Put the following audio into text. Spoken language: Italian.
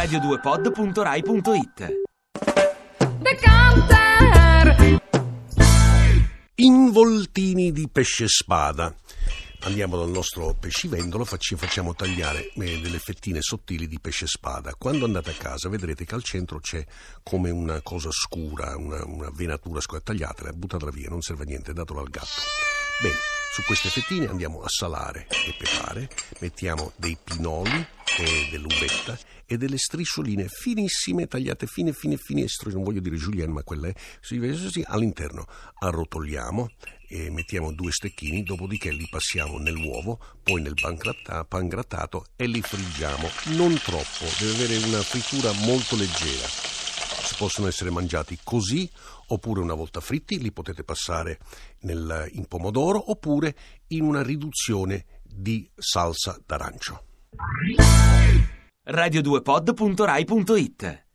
radio2pod.rai.it Decanter! Involtini di pesce spada. Andiamo dal nostro pescivendolo, facci- facciamo tagliare eh, delle fettine sottili di pesce spada. Quando andate a casa vedrete che al centro c'è come una cosa scura, una, una venatura scura. Tagliatela, buttatela via, non serve a niente, datela al gatto. Bene, su queste fettine andiamo a salare e pepare, mettiamo dei pinoli e dell'uvetta e delle striscioline finissime, tagliate fine, fine, fine, stri- non voglio dire julienne, ma quelle si vede così, all'interno arrotoliamo e mettiamo due stecchini, dopodiché li passiamo nell'uovo, poi nel pangratta- pangrattato e li friggiamo. Non troppo, deve avere una frittura molto leggera. Si possono essere mangiati così, oppure una volta fritti li potete passare nel- in pomodoro, oppure in una riduzione di salsa d'arancio. radio2pod.rai.it